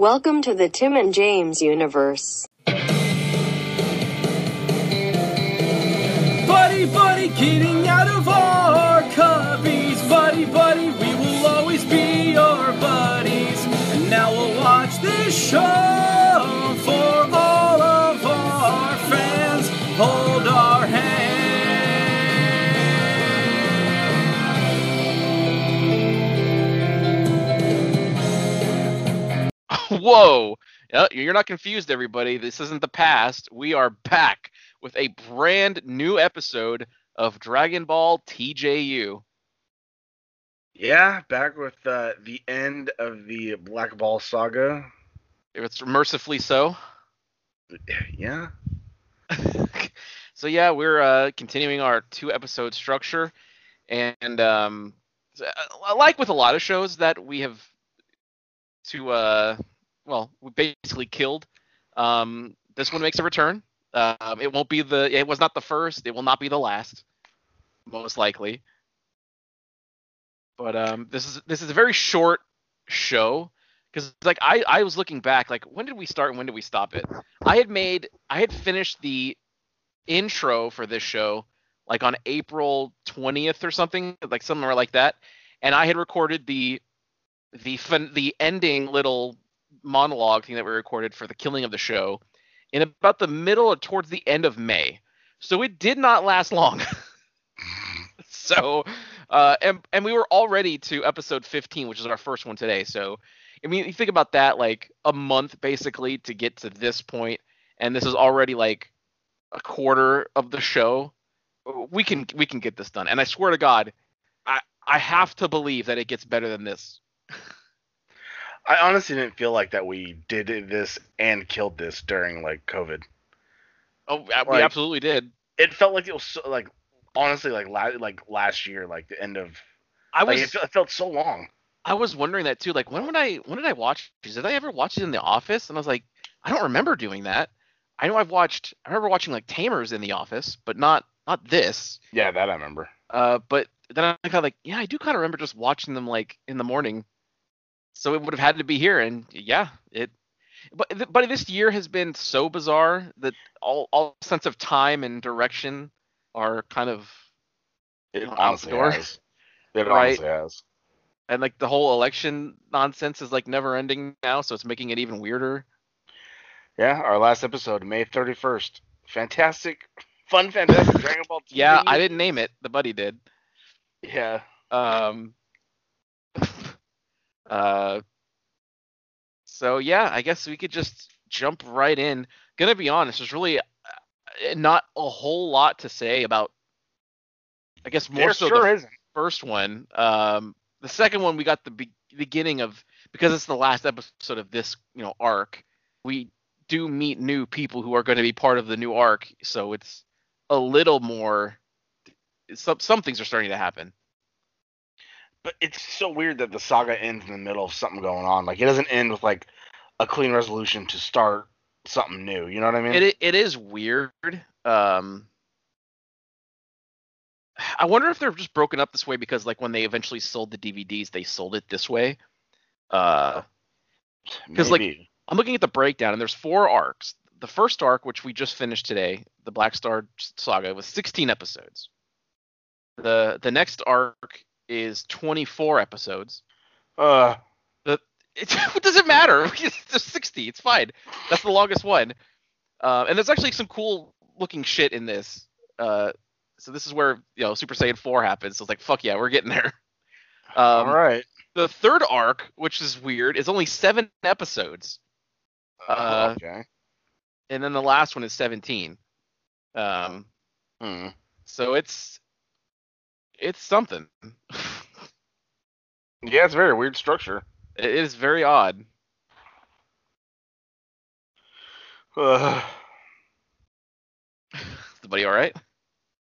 Welcome to the Tim and James universe. Buddy, buddy, getting out of our cubbies. Buddy, buddy, we will always be your buddies. And now we'll watch this show Whoa! You're not confused, everybody. This isn't the past. We are back with a brand new episode of Dragon Ball TJU. Yeah, back with uh, the end of the Black Ball saga. If it's mercifully so. Yeah. so yeah, we're uh, continuing our two episode structure, and um, uh, like with a lot of shows that we have to uh, well, we basically killed. Um, this one makes a return. Um, it won't be the. It was not the first. It will not be the last, most likely. But um, this is this is a very short show because like I I was looking back like when did we start and when did we stop it? I had made I had finished the intro for this show like on April 20th or something like somewhere like that, and I had recorded the the fin- the ending little monologue thing that we recorded for the killing of the show in about the middle or towards the end of May. So it did not last long. so uh, and and we were already to episode 15, which is our first one today. So I mean, you think about that, like a month basically to get to this point, and this is already like a quarter of the show. We can we can get this done, and I swear to God, I I have to believe that it gets better than this. I honestly didn't feel like that we did this and killed this during like COVID. Oh, we Like- absolutely did. It felt like it was so, like honestly like la- like last year, like the end of. I like, was it, fe- it felt so long. I was wondering that too. Like, when would I when did I watch? Did I ever watch it in the office? And I was like, I don't remember doing that. I know I've watched. I remember watching like Tamers in the office, but not not this. Yeah, that I remember. Uh, but then I kind of like, yeah, I do kind of remember just watching them like in the morning. So it would have had to be here, and yeah, it. But but this year has been so bizarre that all all sense of time and direction are kind of It honestly has. It Right. honestly has. and like the whole election nonsense is like never ending now, so it's making it even weirder. Yeah, our last episode, May thirty first. Fantastic, fun, fantastic Dragon Ball. Yeah, I didn't name it. The buddy did. Yeah. Um. Uh. So yeah, I guess we could just jump right in. Gonna be honest, there's really uh, not a whole lot to say about. I guess more There so sure the isn't. first one. Um, the second one we got the be- beginning of because it's the last episode of this you know arc. We do meet new people who are going to be part of the new arc, so it's a little more. Some some things are starting to happen. But it's so weird that the saga ends in the middle of something going on. Like it doesn't end with like a clean resolution to start something new. You know what I mean? It it is weird. Um, I wonder if they're just broken up this way because like when they eventually sold the DVDs, they sold it this way. Uh, 'cause, like, I'm looking at the breakdown, and there's four arcs. The first arc, which we just finished today, the Black Star Saga, was 16 episodes. The the next arc is 24 episodes. uh, the It, what does it matter? It's 60. It's fine. That's the longest one. Uh, and there's actually some cool looking shit in this. Uh, so this is where you know Super Saiyan 4 happens. So it's like fuck yeah, we're getting there. Um, all right. The third arc, which is weird, is only seven episodes. uh, okay. and then the last one is 17. Um, Hmm. so it's it's something. Yeah, it's a very weird structure. it is very odd. Uh, Is the buddy all right?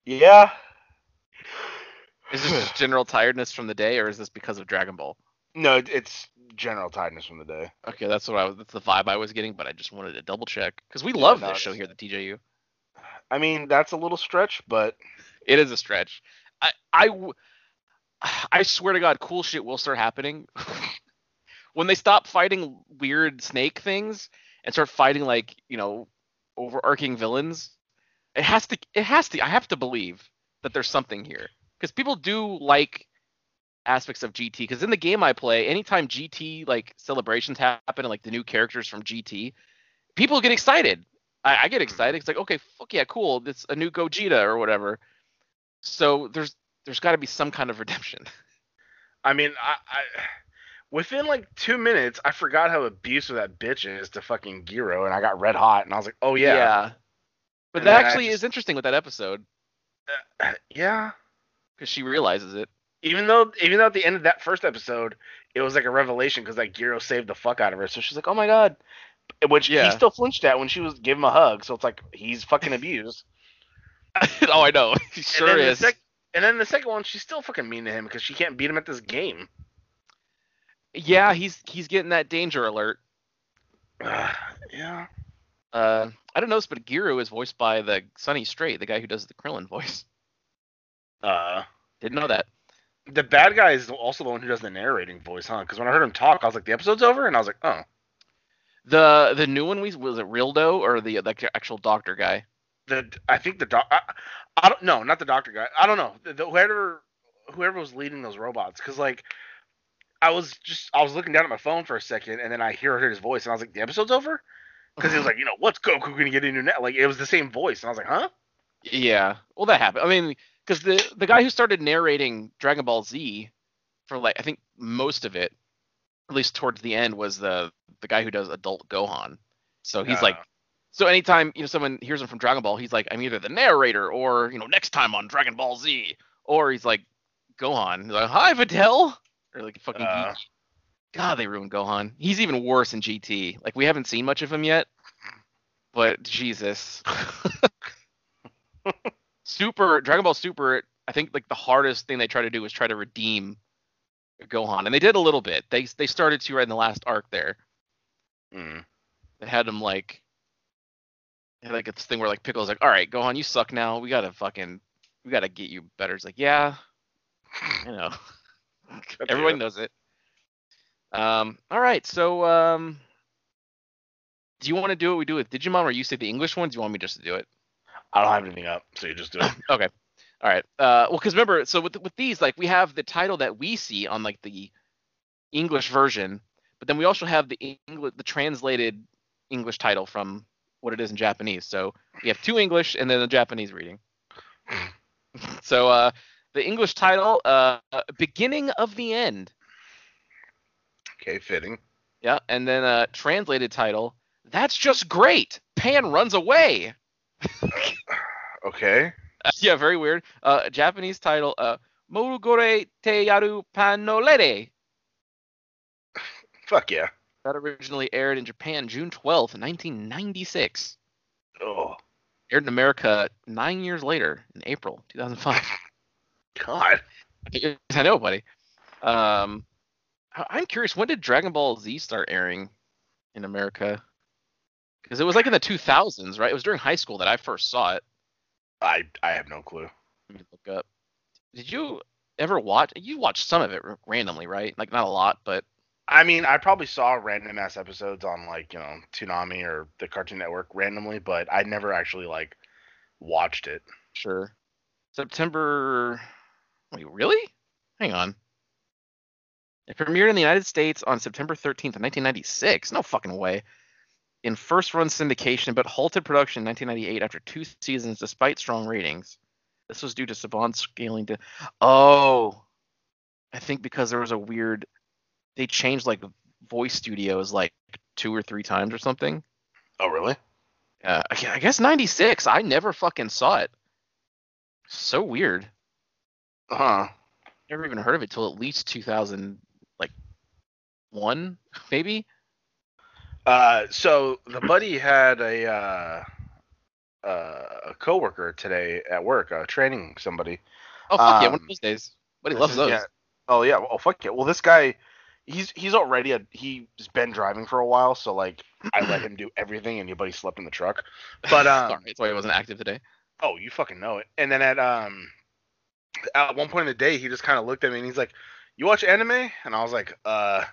yeah. Is this just general tiredness from the day, or is this because of Dragon Ball? No, it's general tiredness from the day. Okay, that's what I was. That's the vibe I was getting, but I just wanted to double check because we love no, this show here at the TJU. I mean, that's a little stretch, but It is a stretch. I I w- I swear to God, cool shit will start happening when they stop fighting weird snake things and start fighting like you know overarching villains, it has to. It has to. I have to believe that there's something here because people do like aspects of GT. Because in the game I play, anytime GT like celebrations happen and like the new characters from GT, people get excited. I, I get mm-hmm. excited. It's like, okay, fuck yeah, cool. It's a new Gogeta or whatever. So there's there's got to be some kind of redemption. I mean, I, I within like two minutes, I forgot how abusive that bitch is to fucking Giro, and I got red hot, and I was like, oh yeah, Yeah. But And that actually just- is interesting with that episode Uh, yeah. because she realizes it. Even though, even though at the end of that first episode, it was like a revelation because like Giro saved the fuck out of her, so she's like, oh my god, which Yeah. he still flinched at when she was giving him a hug. So it's like he's fucking abused. oh, I know. He sure and then is. The sec- and then the second one, she's still fucking mean to him because she can't beat him at this game. Yeah, he's he's getting that danger alert. yeah. Uh, I don't know, but Giru is voiced by the Sonny Strait, the guy who does the Krillin voice. Uh, Didn't know that. the bad guy is also the one who does the narrating voice, huh? Because when I heard him talk, I was like, the episode's over, and I was like, oh. The the new one we was it Rildo or the like actual doctor guy? The I think the doc. I, I don't know, not the doctor guy. I don't know. The, the, whoever whoever was leading those robots, because like. I was just I was looking down at my phone for a second, and then I hear heard his voice, and I was like, "The episode's over," because he was like, "You know, what's Goku gonna get into net?" Like it was the same voice, and I was like, "Huh?" Yeah. Well, that happened. I mean, because the the guy who started narrating Dragon Ball Z for like I think most of it, at least towards the end, was the the guy who does Adult Gohan. So he's like, Uh. So anytime you know someone hears him from Dragon Ball, he's like, I'm either the narrator or you know next time on Dragon Ball Z, or he's like Gohan. He's like, Hi Videl, or like fucking. Uh. God, they ruined Gohan. He's even worse in GT. Like we haven't seen much of him yet, but Jesus. Super Dragon Ball Super, I think like the hardest thing they try to do is try to redeem Gohan, and they did a little bit. They they started to right in the last arc there. Mm. They had him like, like this thing where like Piccolo's like, all right, Gohan, you suck now. We gotta fucking, we gotta get you better. It's like, yeah, I know. Everyone knows it. Um, all right, so um, do you want to do what we do with Digimon, or you say the English one? Do you want me just to do it? I don't have anything up, so you just do it. Okay. All right. Uh, well, because remember, so with with these, like we have the title that we see on like the English version, but then we also have the English, the translated English title from what it is in Japanese. So we have two English and then the Japanese reading. so uh, the English title, uh, beginning of the end. okay, fitting. Yeah, and then uh, translated title, that's just great. Pan runs away. Okay. Yeah, very weird. Uh, Japanese title, uh, Morugore te yaru panolere. Fuck yeah. That originally aired in Japan June 12th, 1996. Oh Aired in America nine years later in April 2005. God. I know, buddy. Um, I'm curious, when did Dragon Ball Z start airing in America? Because it was like in the 2000s, right? It was during high school that I first saw it. I I have no clue. Let me look up. Did you ever watch? You watched some of it randomly, right? Like not a lot, but I mean, I probably saw random ass episodes on like you know Toonami or the Cartoon Network randomly, but I never actually like watched it. sure. September. Wait, really? Hang on. It premiered in the United States on September 13th, 1996. No fucking way. In first run syndication, but halted production in 1998 after two seasons despite strong ratings. This was due to Saban scaling to. Oh, I think because there was a weird. They changed like voice studios like two or three times or something. Oh really? Uh, I guess 96. I never fucking saw it. So weird. Huh. Never even heard of it till at least 2000, like one maybe. Uh, so the buddy had a uh, uh, a coworker today at work, uh, training somebody. Oh fuck yeah, one of Um, those days. But he loves those. Yeah. Oh yeah. Oh fuck yeah. Well, this guy, he's he's already a he's been driving for a while, so like I let him do everything, and nobody slept in the truck. But um, Sorry, that's why he wasn't active today. Oh, you fucking know it. And then at um at one point in the day he just kind of looked at me and he's like, "You watch anime?" And I was like, "Uh,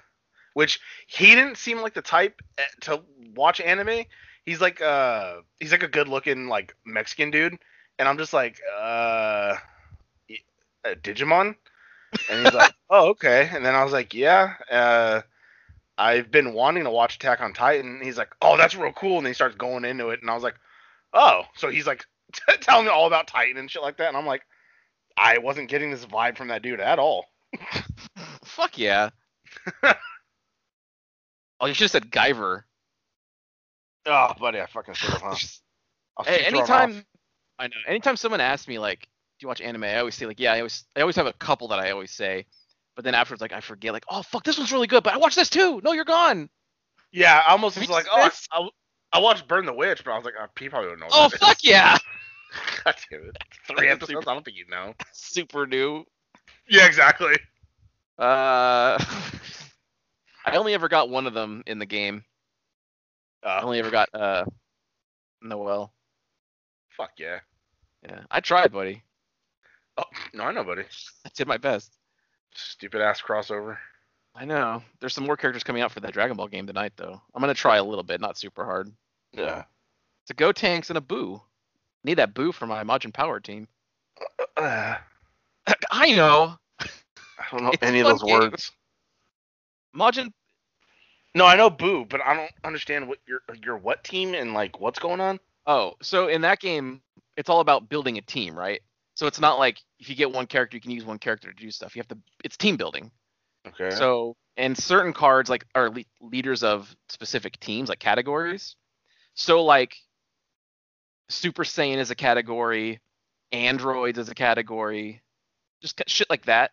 which he didn't seem like the type eh, to watch anime. He's like uh he's like a good looking like Mexican dude, and I'm just like uh, uh Digimon, and he's like oh okay, and then I was like yeah uh. I've been wanting to watch Attack on Titan. And he's like, "Oh, that's real cool," and he starts going into it, and I was like, "Oh," so he's like telling me all about Titan and shit like that, and I'm like, I wasn't getting this vibe from that dude at all. Fuck yeah. oh, you should have said Guyver. Oh, buddy, I fucking should have. Huh? Hey, anytime. I know. Anytime someone asks me like, "Do you watch anime?" I always say like, "Yeah." I always I always have a couple that I always say, but then afterwards like I forget like, "Oh fuck, this one's really good," but I watched this too. No, you're gone. Yeah, I almost was like, oh, I. I, I watched Burn the Witch, but I was like, oh, he probably don't know. Oh fuck yeah. is. God damn it. Three episodes? I don't think you know. Super new. Yeah, exactly. Uh, I only ever got one of them in the game. I Uh, only ever got uh Noel. fuck yeah. Yeah, I tried, buddy. Oh, no, I know, buddy. I did my best. Stupid ass crossover. I know. There's some more characters coming out for that Dragon Ball game tonight, though. I'm gonna try a little bit, not super hard. Yeah. It's a Gotenks and a Boo. Need that Boo for my Majin Power team. Uh, I know. I don't know It's any of those game. words. Majin. No, I know Boo, but I don't understand what your your what team and like what's going on. Oh, so in that game, it's all about building a team, right? So it's not like if you get one character, you can use one character to do stuff. You have to. It's team building. Okay. So, and certain cards like are le- leaders of specific teams, like categories. So, like Super Saiyan is a category, androids is a category, just shit like that.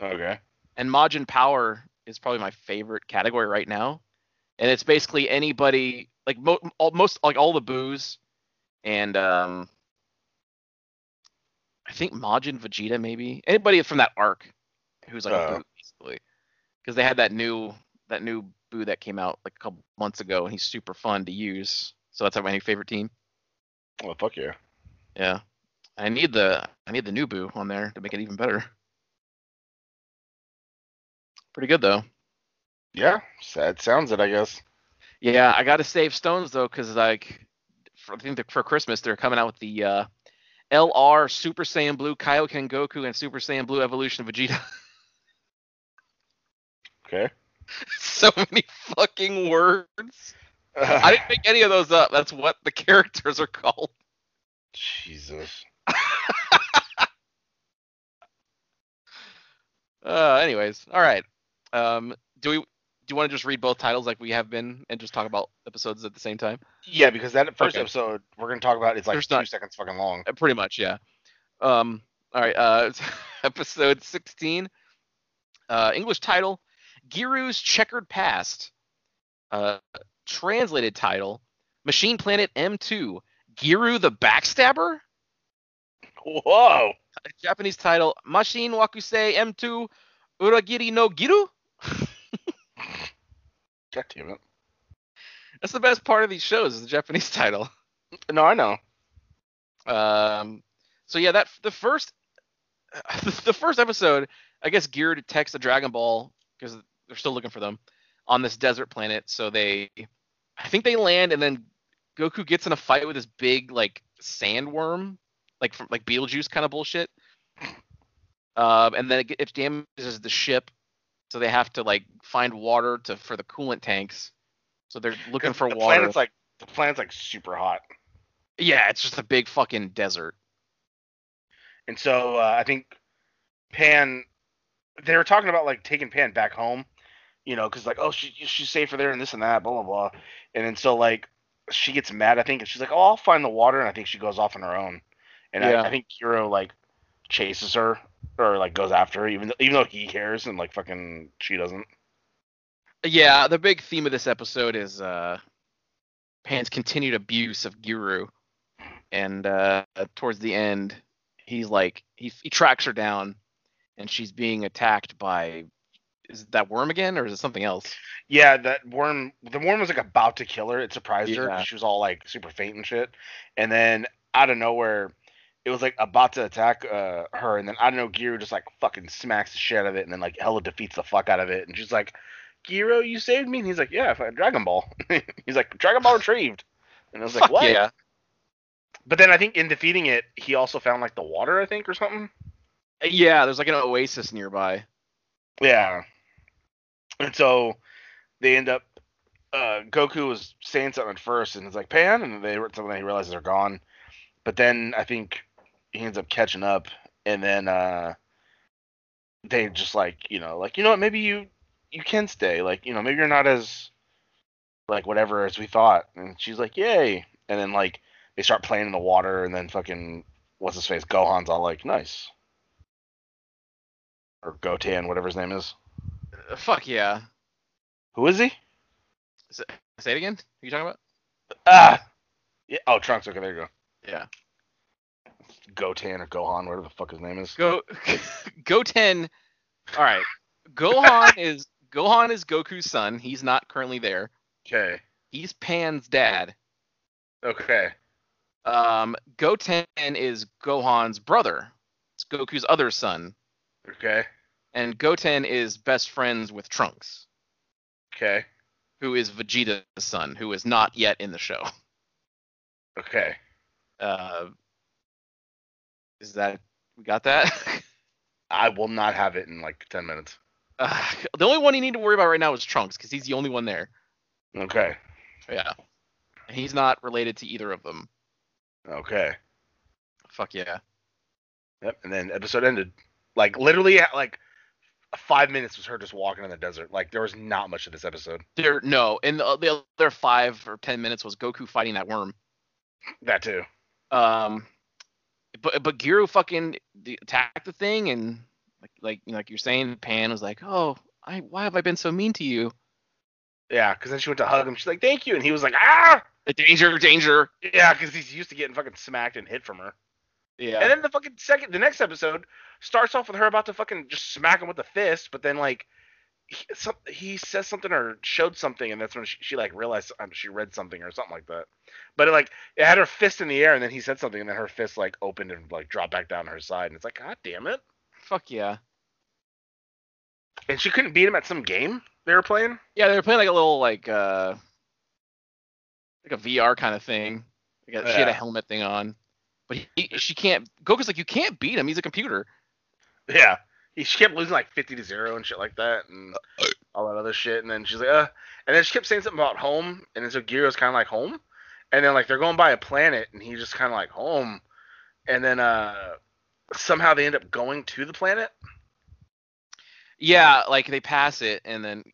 okay. And Majin Power is probably my favorite category right now. And it's basically anybody like mo- all, most like all the boos and um I think Majin Vegeta maybe anybody from that arc who's like Uh. a boo basically because they had that new that new boo that came out like a couple months ago and he's super fun to use. So that's my new favorite team. Oh fuck yeah. Yeah. I need the I need the new boo on there to make it even better. Pretty good though. Yeah. Sad sounds it, I guess. Yeah, I got to save stones though, because like, for, I think that for Christmas they're coming out with the uh, LR Super Saiyan Blue Kaioken Goku and Super Saiyan Blue Evolution Vegeta. Okay. so many fucking words. I didn't make any of those up. That's what the characters are called. Jesus. Uh, anyways, all right. Um, do we do you want to just read both titles like we have been and just talk about episodes at the same time? Yeah, because that first Okay. episode we're gonna talk about it's like There's two not- seconds fucking long. Uh, Pretty much, yeah. Um, all right. Uh, episode 16. Uh, English title: Giru's Checkered Past. Uh, translated title: Machine Planet M2. Giru the Backstabber. Whoa. Japanese title: Machine Wakusei M2 Uragiri no Giru. God damn it. That's the best part of these shows is the Japanese title. No, I know. Um, so yeah, that the first the first episode, I guess Giru detects the Dragon Ball because they're still looking for them on this desert planet. So they, I think they land, and then Goku gets in a fight with this big like sandworm, like from like Beetlejuice kind of bullshit. Um, and then it, it damages the ship, so they have to like find water to for the coolant tanks. So they're looking for the water. planet's like the planet's like super hot. yeah, it's just a big fucking desert. And so uh, I think Pan, they were talking about like taking Pan back home, you know, because like oh she she's safer there and this and that blah blah blah, and then so like she gets mad I think and she's like oh I'll find the water and I think she goes off on her own, and Yeah. I, I think Hero like chases her or like goes after her even though, even though he cares and like fucking she doesn't. Yeah, the big theme of this episode is uh, Pan's continued abuse of Giru, and uh, towards the end, he's like he he tracks her down, and she's being attacked by is it that worm again or is it something else? Yeah, that worm. The worm was like about to kill her. It surprised her. Yeah. She was all like super faint and shit. And then out of nowhere, it was like about to attack uh, her. And then I don't know, Giru just like fucking smacks the shit out of it, and then like hella defeats the fuck out of it. And she's like, Giro, you saved me? And he's like, yeah, Dragon Ball. he's like, Dragon Ball retrieved. And I was like, Fuck what? yeah. But then I think in defeating it, he also found like the water, I think, or something. Yeah, there's like an oasis nearby. Yeah. And so they end up. Uh, Goku was saying something at first, and it's like Pan, and they were something he realizes they're gone. But then I think he ends up catching up, and then uh, they just like you know like you know what maybe you you can stay like you know maybe you're not as like whatever as we thought, and she's like yay, and then like they start playing in the water, and then fucking what's his face Gohan's all like nice or Gotan whatever his name is. Uh, Fuck yeah. Who is he? Say it again. Who you talking about? Ah, yeah. Oh, Trunks. Okay, there you go. Yeah. Gotan or Gohan, whatever the fuck his name is. Go Goten. All right. Gohan is Gohan is Goku's son. He's not currently there. Okay. He's Pan's dad. Okay. Um, Goten is Gohan's brother. It's Goku's other son. Okay. And Goten is best friends with Trunks, Okay. who is Vegeta's son, who is not yet in the show. Okay. Uh, is that we got that? I will not have it in like ten minutes. uh, the only one you need to worry about right now is Trunks, because he's the only one there. Okay. Yeah. And he's not related to either of them. Okay. Fuck yeah. Yep. And then episode ended. Like literally, like five minutes was her just walking in the desert. Like there was not much of this episode. There no, and the, the other five or ten minutes was Goku fighting that worm. That too. Um, but but Giru fucking attacked the thing and like like you know, like you're saying, Pan was like, oh, I why have I been so mean to you? Yeah. Because then she went to hug him. She's like, "Thank you," and he was like, "Ah." Danger, danger. Yeah. Because he's used to getting fucking smacked and hit from her. Yeah. And then the fucking second, the next episode starts off with her about to fucking just smack him with a fist, but then like he, some, he says something or showed something, and that's when she, she like realized um, she read something or something like that. But it, like it had her fist in the air, and then he said something, and then her fist like opened and like dropped back down to her side, and it's like, God damn it! Fuck yeah. And she couldn't beat him at some game they were playing. Yeah, they were playing like a little like uh like a VR kind of thing. Like a, She had a helmet thing on, but he, she can't. Goku's like, you can't beat him. He's a computer. Yeah. He, she kept losing like 50 to 0 and shit like that and all that other shit. And then she's like, uh. And then she kept saying something about home. And then so Giro's kind of like, home? And then like they're going by a planet and he just kind of like, home. And then uh somehow they end up going to the planet. Yeah, like they pass it, and then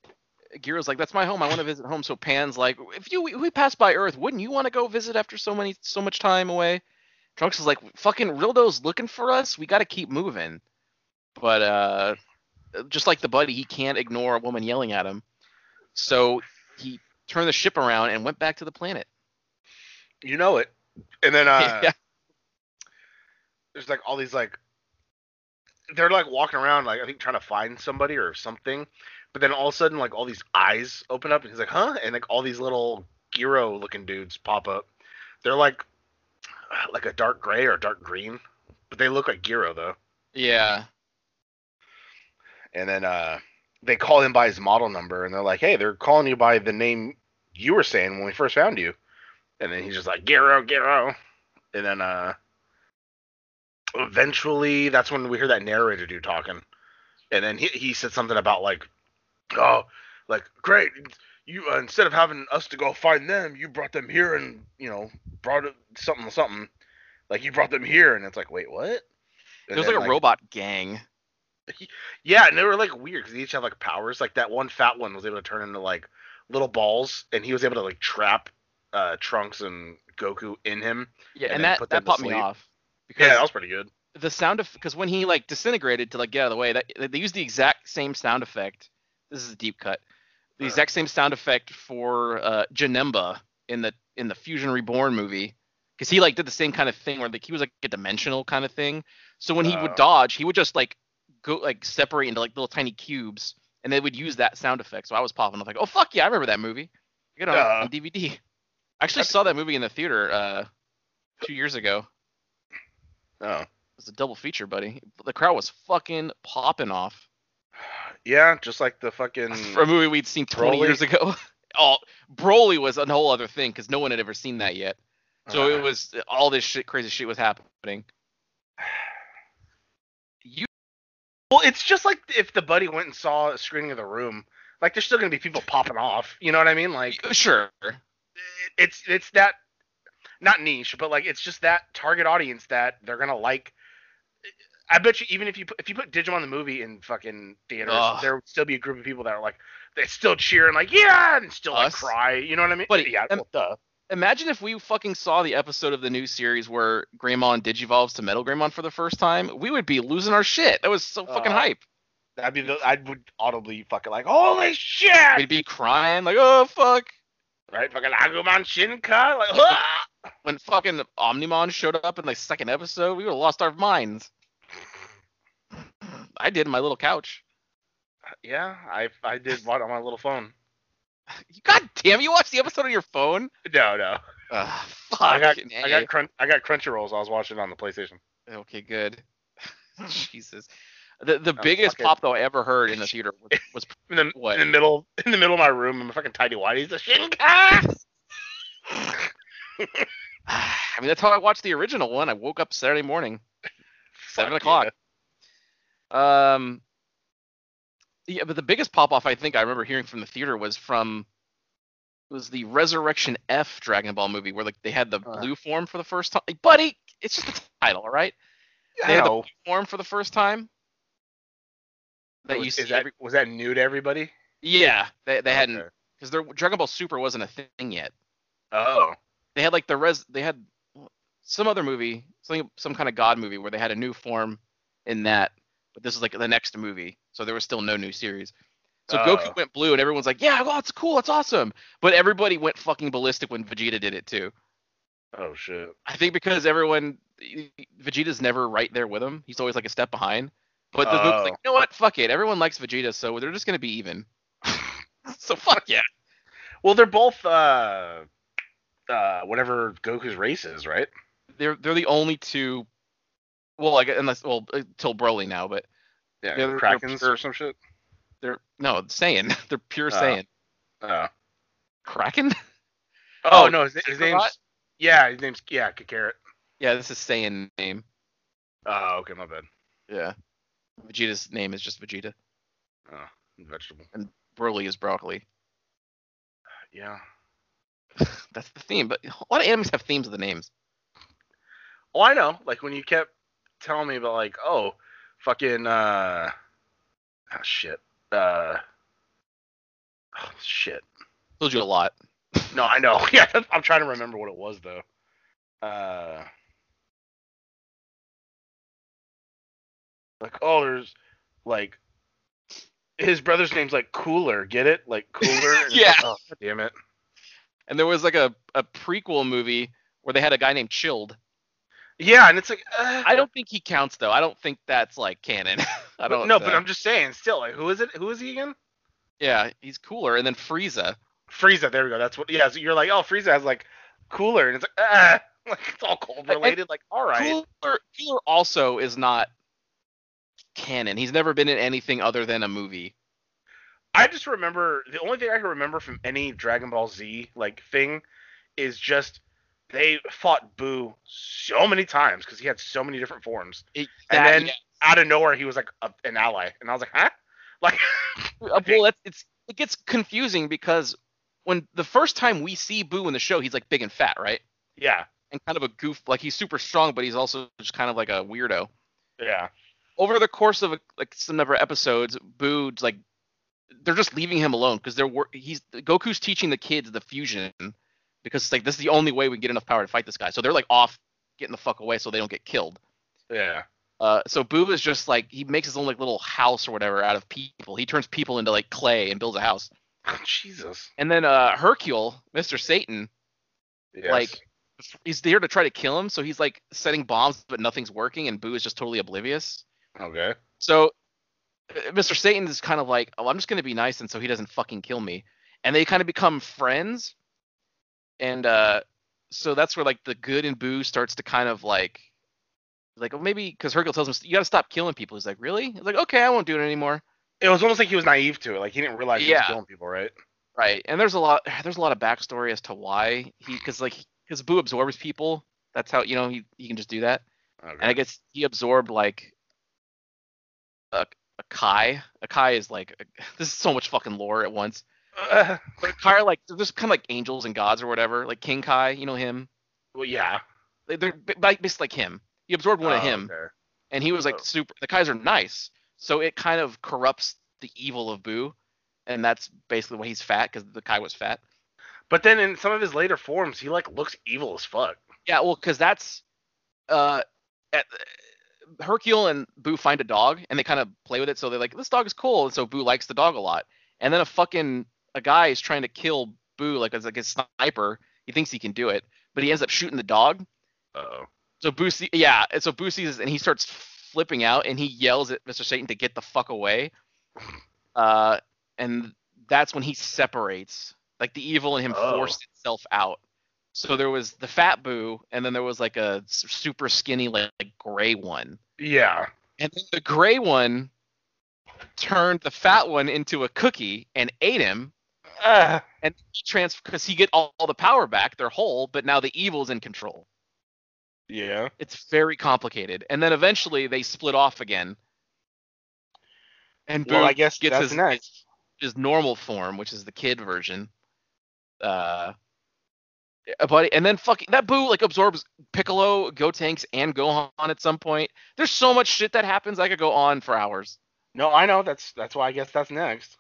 Giro's like, "That's my home. I want to visit home." So Pan's like, "If you we pass by Earth, wouldn't you want to go visit after so many so much time away?" Trunks is like, "Fucking Rildo's looking for us. We got to keep moving." But uh, just like the buddy, he can't ignore a woman yelling at him. So he turned the ship around and went back to the planet. You know it. And then uh yeah. there's like all these like they're like walking around like I think trying to find somebody or something. But then all of a sudden like all these eyes open up and he's like, "Huh?" And like all these little Giro looking dudes pop up. They're like like a dark gray or dark green, but they look like Giro though. Yeah. And then uh they call him by his model number and they're like, "Hey, they're calling you by the name you were saying when we first found you." And then he's just like, "Giro, Giro." And then uh eventually that's when we hear that narrator dude talking. And then he he said something about like, "Oh, like great, you uh, instead of having us to go find them, you brought them here and, you know, brought something something. Like you brought them here." And it's like, "Wait, what?" It was then, like a robot gang. Yeah, and they were like weird because they each have like powers. Like that one fat one was able to turn into like little balls, and he was able to like trap uh Trunks and Goku in him. Yeah, And and, that put that popped me off because Yeah, that was pretty good. the sound of because when he like disintegrated to like get out of the way, that they used the exact same sound effect. This is a deep cut. The Uh. exact same sound effect for uh, Janemba in the in the Fusion Reborn movie, because he like did the same kind of thing where like he was like a dimensional kind of thing. So when he would Uh. dodge, he would just like go like separate into like little tiny cubes, and they would use that sound effect. So I was popping. I was like, oh fuck yeah, I remember that movie. I got it on, Yeah. on DVD. I actually saw that movie in the theater uh, two years ago. Oh. It was a double feature, buddy. The crowd was fucking popping off. Yeah, just like the fucking. for a movie we'd seen 20 Broly? years ago. oh, Broly was a whole other thing because no one had ever seen that yet. So it Uh, was all this shit, crazy shit was happening. You Well, it's just like if the buddy went and saw a screening of the room. Like, there's still gonna be people popping off. You know what I mean? Like, sure? it's it's that not niche, but like it's just that target audience that they're gonna like. I bet you even if you put, if you put Digimon the movie in fucking theaters, Ugh. there would still be a group of people that are like they still cheering like yeah and still like cry. You know what I mean? But, yeah, um, well. Imagine if we fucking saw the episode of the new series where Greymon digivolves to Metal Greymon for the first time. We would be losing our shit. That was so fucking Uh, hype. That'd be I would audibly fucking like holy shit, We'd be crying like, oh fuck. right? Fucking Agumon Shinka like ah! When fucking Omnimon showed up in the second episode, we would have lost our minds. I did in my little couch. yeah, I I did what on my little phone. God damn, you watched the episode on your phone? No, no, Ugh, fuck. I got. I got crunch I got Crunchyrolls. I was watching it on the PlayStation. Okay, good. Jesus. The the Oh, biggest fucking- pop though I ever heard in the theater was, was in the What? in the middle in the middle of my room in my fucking tidy whities. The Shinka. I mean that's how I watched the original one. I woke up Saturday morning, seven o'clock. Um, yeah, but the biggest pop off I think I remember hearing from the theater was from was the Resurrection F Dragon Ball movie where like they had the Uh. blue form for the first time. Like, buddy, it's just the title, all right? Yeah. They had the blue form for the first time. That you was, see that every- was that new to everybody? yeah, they they hadn't because their Dragon Ball Super wasn't a thing yet. Oh. They had like the res they had some other movie, something some kind of god movie where they had a new form in that, but this is like the next movie, so there was still no new series. So Oh. Goku went blue, and everyone's like, "Yeah, well, it's cool, it's awesome." But everybody went fucking ballistic when Vegeta did it too. Oh shit. I think because everyone, Vegeta's never right there with him. He's always like a step behind. But the movie's like, Oh. you know what? Fuck it. Everyone likes Vegeta, so they're just gonna be even. so fuck yeah. Well, they're both uh uh whatever Goku's race is, right? They're they're the only two. Well, like unless well uh, until Broly now, but Yeah, they're- they're Krakens pure- or some shit. they're no Saiyan. They're pure Oh. Saiyan. Oh. Kraken? Oh, Oh, no, his, his name's yeah, his name's yeah, Kakarot. Yeah, this is Saiyan name. Oh, okay, my bad. Yeah. Vegeta's name is just Vegeta. Oh, vegetable. And Broly is broccoli. Yeah. That's the theme. But a lot of animes have themes of the names. Oh, I know. Like when you kept telling me about like, oh, fucking uh, oh shit, uh, oh, shit. Told you a lot. No, I know. Yeah, I'm trying to remember what it was though. Uh, like oh, there's like his brother's name's like Cooler. Get it? Like Cooler. Yeah. like, oh, damn it. And there was like a, a prequel movie where they had a guy named Chilled. Yeah, and it's like uh, I don't think he counts though. I don't think that's like canon. I don't know. No, but uh, I'm just saying. Still, like, who is it? Who is he again? Yeah, he's cooler. And then Frieza. Frieza. There we go. That's what. Yeah. So you're like, oh, Frieza has like Cooler, and it's like, ah, like it's all cold And- related. Like, all right. Cooler, Cooler also is not canon. He's never been in anything other than a movie. I just remember the only thing I can remember from any Dragon Ball Z like thing is just they fought Boo so many times because he had so many different forms. It, And that- then yeah. out of nowhere, he was like a, an ally, and I was like, huh? Like, Uh, well, that's, it's it gets confusing because when the first time we see Boo in the show, he's like big and fat, right? yeah, And kind of a goof, like he's super strong, but he's also just kind of like a weirdo. yeah, Over the course of like some number of episodes, Boo's like they're just leaving him alone because they're he's Goku's teaching the kids the fusion because it's like this is the only way we can get enough power to fight this guy. So they're like off getting the fuck away so they don't get killed. yeah. Uh, so Boo is just like he makes his own like little house or whatever out of people. He turns people into like clay and builds a house. Jesus. And then uh Hercule, Mr. Satan, Yes. like he's there to try to kill him. So he's like setting bombs, but nothing's working, and Boo is just totally oblivious. okay. So uh, Mr. Satan is kind of like, oh, I'm just gonna be nice, and so he doesn't fucking kill me. And they kind of become friends. And uh, so that's where like the good in Boo starts to kind of like, like well, maybe because Hercule tells him you got to stop killing people. He's like, really? He's like, okay, I won't do it anymore. It was almost like he was naive to it. Like he didn't realize he was killing people, right? Right, and there's a lot there's a lot of backstory as to why he because like because Boo absorbs people. That's how you know he he can just do that. Okay. And I guess he absorbed like a a Kai. A Kai is like this is so much fucking lore at once. Uh, But Kai are like there's kind of like angels and gods or whatever. Like King Kai, you know him. well, yeah. They- They're ba- basically like him. He absorbed one of Oh, him, okay. and he was like Oh. super. The Kais are nice, so it kind of corrupts the evil of Boo, and that's basically why he's fat because the Kai was fat. But then in some of his later forms, he like looks evil as fuck. Yeah, well, because that's uh, at, Hercule and Boo find a dog and they kind of play with it. So they're like, this dog is cool, and so Boo likes the dog a lot. And then a fucking a guy is trying to kill Boo like as like a sniper. He thinks he can do it, but he ends up shooting the dog. Oh. So Boo see, yeah, and so Boo sees this and he starts flipping out and he yells at Mr. Satan to get the fuck away. Uh, and that's when he separates. Like the evil in him Oh. forced itself out. So there was the fat Boo, and then there was like a s- super skinny, like, like gray one. Yeah. And then the gray one turned the fat one into a cookie and ate him. Uh, And he trans because he get all, all the power back. They're whole, but now the evil's in control. yeah. It's very complicated. And then eventually they split off again. And Boo Well, I guess gets that's his, next. his normal form, which is the kid version. Uh, but and then fucking that Boo like absorbs Piccolo, Gotenks, and Gohan at some point. There's so much shit that happens. I could go on for hours. No, I know. That's that's why I guess that's next.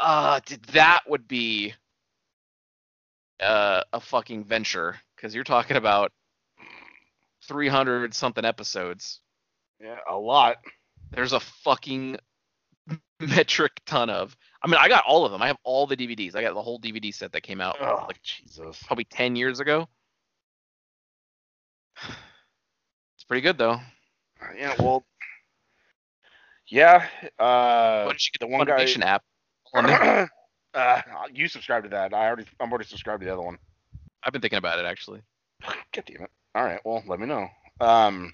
Uh, that would be uh, a fucking venture because you're talking about 300 something episodes. Yeah, a lot. There's a fucking metric ton of. I mean, I got all of them. I have all the DVDs. I got the whole DVD set that came out Oh, like Jesus. probably 10 years ago. It's pretty good though. Yeah, well. Yeah. Uh, Why don't you get the the one guy. App? On uh, you subscribe to that. I already, I'm already subscribed to the other one. I've been thinking about it actually. God damn it. All right. Well, let me know. Um.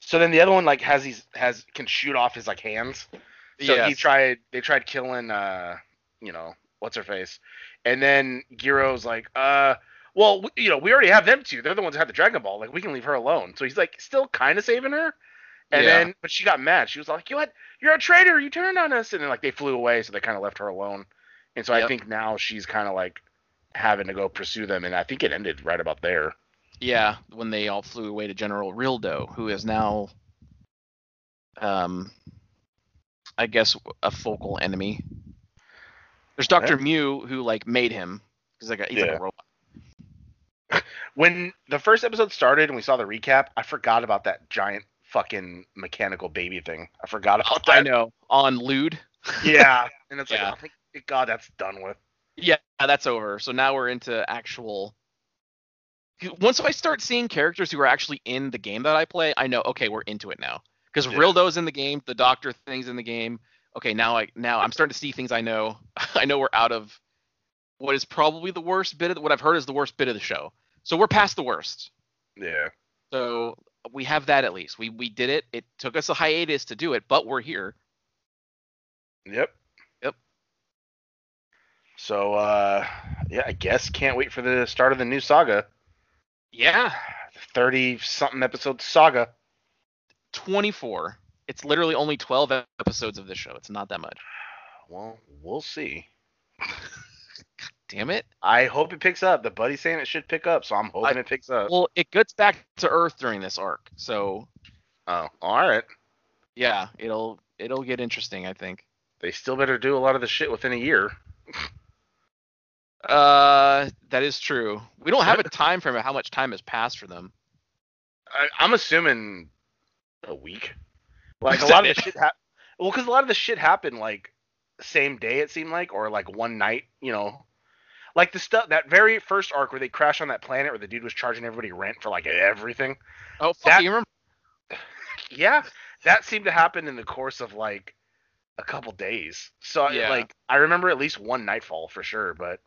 So then the other one like has these has can shoot off his like hands. So he tried. They tried killing. Uh, you know what's her face, and then Giro's like, uh, well, w- you know, we already have them two. They're the ones who have the Dragon Ball. Like we can leave her alone. So he's like still kind of saving her. And Yeah. then, but she got mad. She was like, "You what? You're a traitor. You turned on us." And then like they flew away, so they kind of left her alone. And so I think now she's kind of like having to go pursue them. And I think it ended right about there. Yeah, when they all flew away to General Rildo, who is now, um, I guess a focal enemy. There's Doctor Mew who like made him because like a, he's like a robot. when the first episode started and we saw the recap, I forgot about that giant fucking mechanical baby thing. I forgot oh, about that. I know on Lude. Yeah, and it's Yeah. like, oh, thank God, that's done with. Yeah, that's over. So now we're into actual. Once I start seeing characters who are actually in the game that I play, I know okay, we're into it now. Because Yeah. Rildo's in the game, the Doctor thing's in the game. Okay, now I now I'm starting to see things I know. I know we're out of what is probably the worst bit of what I've heard is the worst bit of the show. So we're past the worst. Yeah. So we have that at least. We we did it. It took us a hiatus to do it, but we're here. Yep. Yep. So, uh, yeah, I guess can't wait for the start of the new saga. Yeah. Thirty something episode saga. 24. It's literally only 12 episodes of this show. It's not that much. Well, we'll see. Damn it. I hope it picks up. The buddy's saying it should pick up, so I'm hoping I- it picks up. Well, it gets back to Earth during this arc. So, oh, all right. yeah, it'll it'll get interesting, I think. They still better do a lot of the shit within a year. Uh, that is true. We don't have a time frame of how much time has passed for them. I, I'm assuming a week. Like a lot of the shit Well, because a lot of the shit happened like same day it seemed like, or like one night. You know, like the stuff that very first arc where they crashed on that planet where the dude was charging everybody rent for like everything. Oh, fuck, That- you remember? Yeah, that seemed to happen in the course of like a couple days. So Yeah. like I remember at least one nightfall for sure, but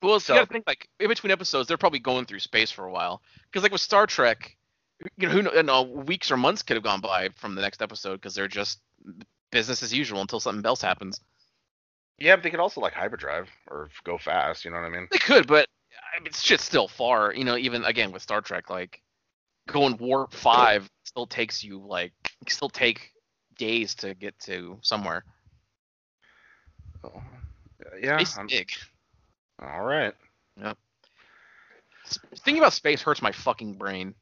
Well, So- you gotta think like in between episodes, they're probably going through space for a while. Because like with Star Trek, you know, who know, no, uh, weeks or months could have gone by from the next episode because they're just business as usual until something else happens. Yeah, but they could also like hyperdrive or go fast. You know what I mean? They could, but I mean, it's just still far. You know, even again with Star Trek, like going warp five still takes you like still take days to get to somewhere. Oh, yeah. Space big. all right. Thinking about space hurts my fucking brain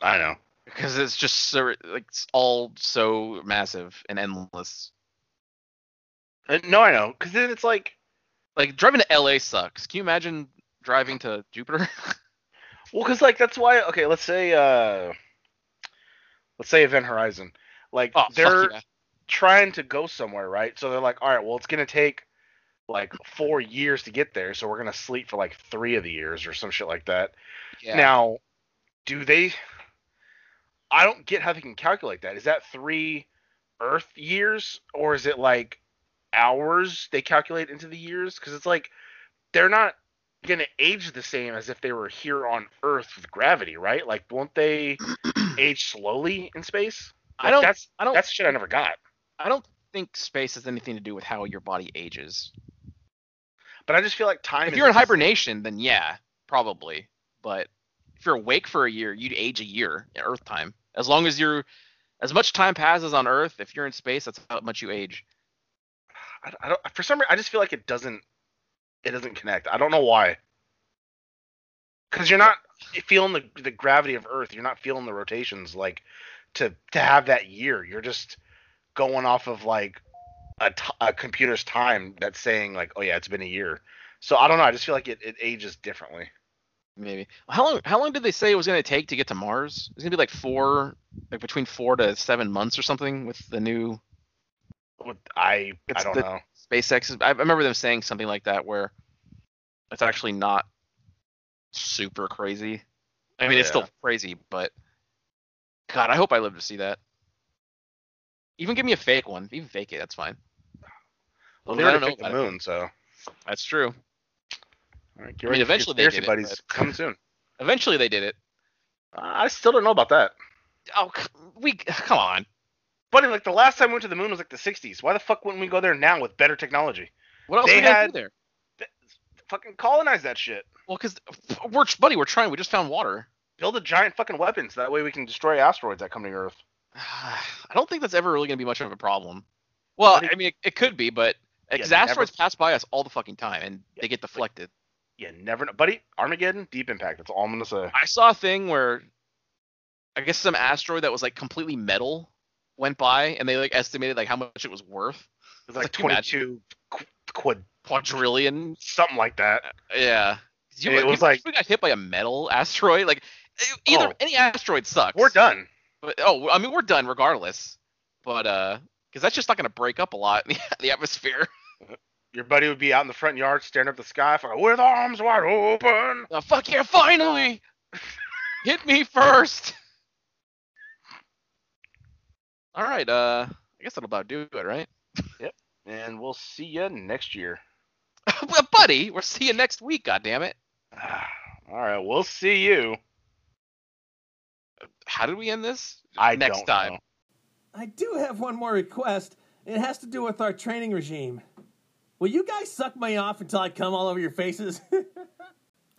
I know. because it's just so like it's all so massive and endless. Uh, no, I know. Because then it's like, Like driving to LA sucks. Can you imagine driving to Jupiter? well, because like that's why. Okay, let's say, uh let's say Event Horizon. Like oh, they're yeah. trying to go somewhere, right? So they're like, all right, well, it's gonna take like four years to get there, so we're gonna sleep for like three of the years or some shit like that. yeah. Now, do they? I don't get how they can calculate that. Is that three Earth years, or is it like hours they calculate into the years? Because it's like they're not gonna age the same as if they were here on Earth with gravity, right? Like, won't they age slowly in space? I don't. That's I don't. that's shit I never got. I don't think space has anything to do with how your body ages. But I just feel like time. If is you're in just- hibernation, then yeah, probably. But if you're awake for a year, you'd age a year in Earth time. As long as you're, as much time passes on Earth, if you're in space, that's how much you age. I, I don't. For some reason, I just feel like it doesn't. It doesn't connect. I don't know why. Because you're not feeling the the gravity of Earth. You're not feeling the rotations like to to have that year. You're just going off of like a, t- a computer's time that's saying like, oh yeah, it's been a year. So I don't know. I just feel like it, it ages differently. Maybe. How long? How long did they say it was going to take to get to Mars? It's going to be like four, like between four to seven months or something with the new What- I I don't know. SpaceX. I I remember them saying something like that where it's actually not super crazy. I mean, it's still crazy, but God, I hope I live to see that. Even give me a fake one. Even fake it, that's fine. Well, I they don't already know the about it. moon, so That's true. all right, I mean, eventually they did it, buddies but- coming soon. Eventually, they did it. I still don't know about that. Oh, we come on. Buddy, like the last time we went to the moon was like the 60s. Why the fuck wouldn't we go there now with better technology? What else They we gonna had- do there? Fucking colonize that shit. Well, because we're buddy, we're trying. We just found water. Build a giant fucking weapon so that way we can destroy asteroids that come to Earth. I don't think that's ever really going to be much of a problem. Well, I mean, it, it could be, but because never- asteroids pass by us all the fucking time and Yeah, they get deflected. Yeah, never know. Buddy, Armageddon, Deep Impact. That's all I'm going to say. I saw a thing where I guess some asteroid that was like completely metal went by and they like estimated like how much it was worth. It's like Like, imagine? 22 qu- quad, Quadrillion. something like that. Yeah. You, It was like- people got hit by a metal asteroid. Like either Oh. any asteroid sucks. We're done. But, oh, I mean, we're done regardless. But uh, because that's just not going to break up a lot in the, the atmosphere. Your buddy would be out in the front yard staring up the sky for, with arms wide open. Oh, fuck yeah! Finally, hit me first. All right. Uh, I guess that'll about do it, right? Yep. And we'll see you next year. well, buddy, we'll see you next week. God damn it! All right, we'll see you. How did we end this? I next don't time. know. I do have one more request. It has to do with our training regime. Will you guys suck me off until I come all over your faces?